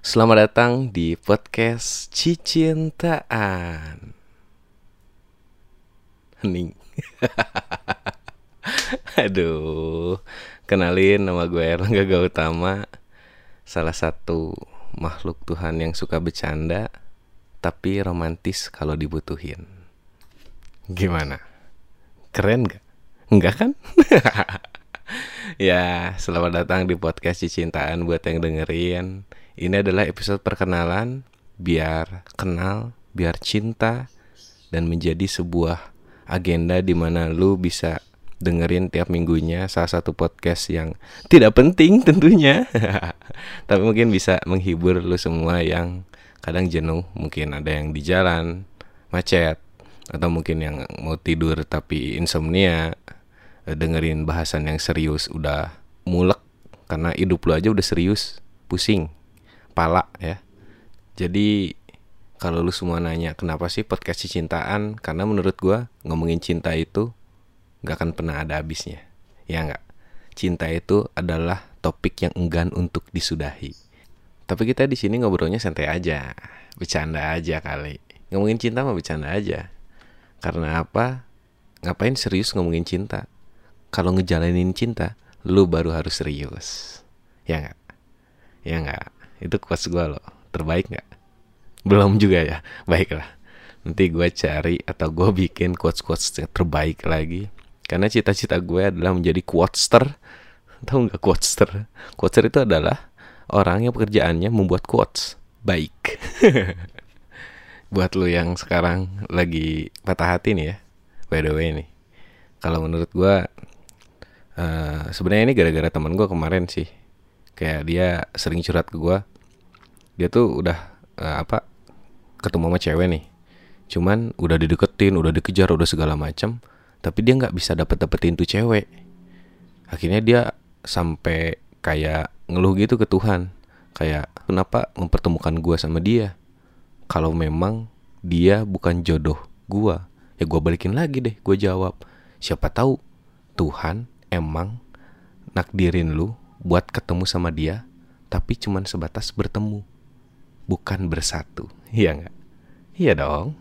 Selamat datang di podcast Cicintaan. Hening. Aduh, kenalin nama gue Erlangga Gautama. Salah satu makhluk Tuhan yang suka bercanda, tapi romantis kalau dibutuhin. Gimana? Keren gak? Enggak kan? ya, selamat datang di podcast Cicintaan buat yang dengerin. Ini adalah episode perkenalan biar kenal, biar cinta dan menjadi sebuah agenda di mana lu bisa dengerin tiap minggunya salah satu podcast yang tidak penting tentunya. Tapi mungkin bisa menghibur lu semua yang kadang jenuh, mungkin ada yang di jalan macet atau mungkin yang mau tidur tapi insomnia. Eh, dengerin bahasan yang serius udah mulek karena hidup lu aja udah serius pusing pala ya. Jadi kalau lu semua nanya kenapa sih podcast cintaan? Karena menurut gua ngomongin cinta itu gak akan pernah ada habisnya. Ya nggak? Cinta itu adalah topik yang enggan untuk disudahi. Tapi kita di sini ngobrolnya santai aja, bercanda aja kali. Ngomongin cinta mah bercanda aja. Karena apa? Ngapain serius ngomongin cinta? Kalau ngejalanin cinta, lu baru harus serius. Ya nggak? Ya nggak? Itu quotes gue loh. Terbaik nggak? Belum juga ya. Baiklah. Nanti gue cari atau gue bikin quotes-quotes yang terbaik lagi. Karena cita-cita gue adalah menjadi quotester. Tahu nggak quotester? Quotester itu adalah orang yang pekerjaannya membuat quotes baik. Buat lu yang sekarang lagi patah hati nih ya. By the way nih. Kalau menurut gue uh, sebenarnya ini gara-gara teman gue kemarin sih. Kayak dia sering curhat ke gue. Dia tuh udah uh, apa ketemu sama cewek nih. Cuman udah dideketin, udah dikejar, udah segala macam, tapi dia nggak bisa dapet dapetin tuh cewek. Akhirnya dia sampai kayak ngeluh gitu ke Tuhan, kayak kenapa mempertemukan gue sama dia? Kalau memang dia bukan jodoh gue, ya gue balikin lagi deh. Gue jawab, siapa tahu Tuhan emang nakdirin lu buat ketemu sama dia, tapi cuman sebatas bertemu, bukan bersatu. Iya nggak? Iya dong.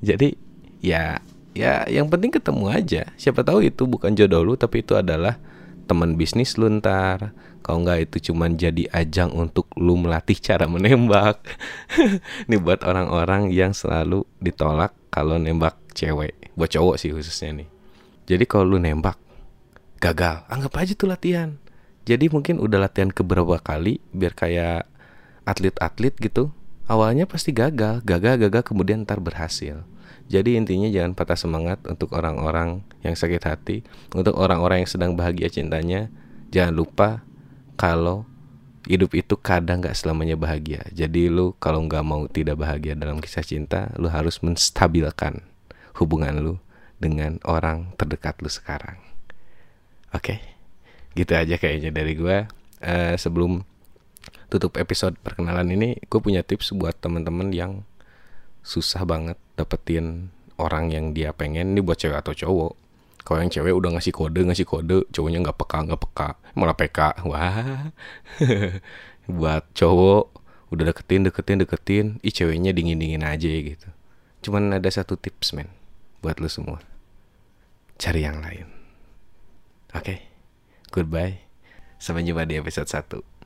Jadi ya ya yang penting ketemu aja. Siapa tahu itu bukan jodoh lu tapi itu adalah teman bisnis lu ntar. Kalau nggak itu cuman jadi ajang untuk lu melatih cara menembak. Ini buat orang-orang yang selalu ditolak kalau nembak cewek. Buat cowok sih khususnya nih. Jadi kalau lu nembak gagal, anggap aja tuh latihan. Jadi mungkin udah latihan keberapa kali biar kayak atlet-atlet gitu awalnya pasti gagal, gagal, gagal, kemudian ntar berhasil. Jadi intinya jangan patah semangat untuk orang-orang yang sakit hati, untuk orang-orang yang sedang bahagia cintanya. Jangan lupa kalau hidup itu kadang gak selamanya bahagia. Jadi lu kalau nggak mau tidak bahagia dalam kisah cinta, lu harus menstabilkan hubungan lu dengan orang terdekat lu sekarang. Oke, okay? gitu aja kayaknya dari gue. Uh, sebelum tutup episode perkenalan ini gue punya tips buat temen-temen yang susah banget dapetin orang yang dia pengen. Ini buat cewek atau cowok. Kalau yang cewek udah ngasih kode ngasih kode cowoknya nggak peka nggak peka. Malah PK wah. Buat cowok udah deketin deketin deketin ih ceweknya dingin dingin aja gitu. Cuman ada satu tips men buat lo semua. Cari yang lain. Oke? Okay? goodbye. Sampai jumpa di episode 1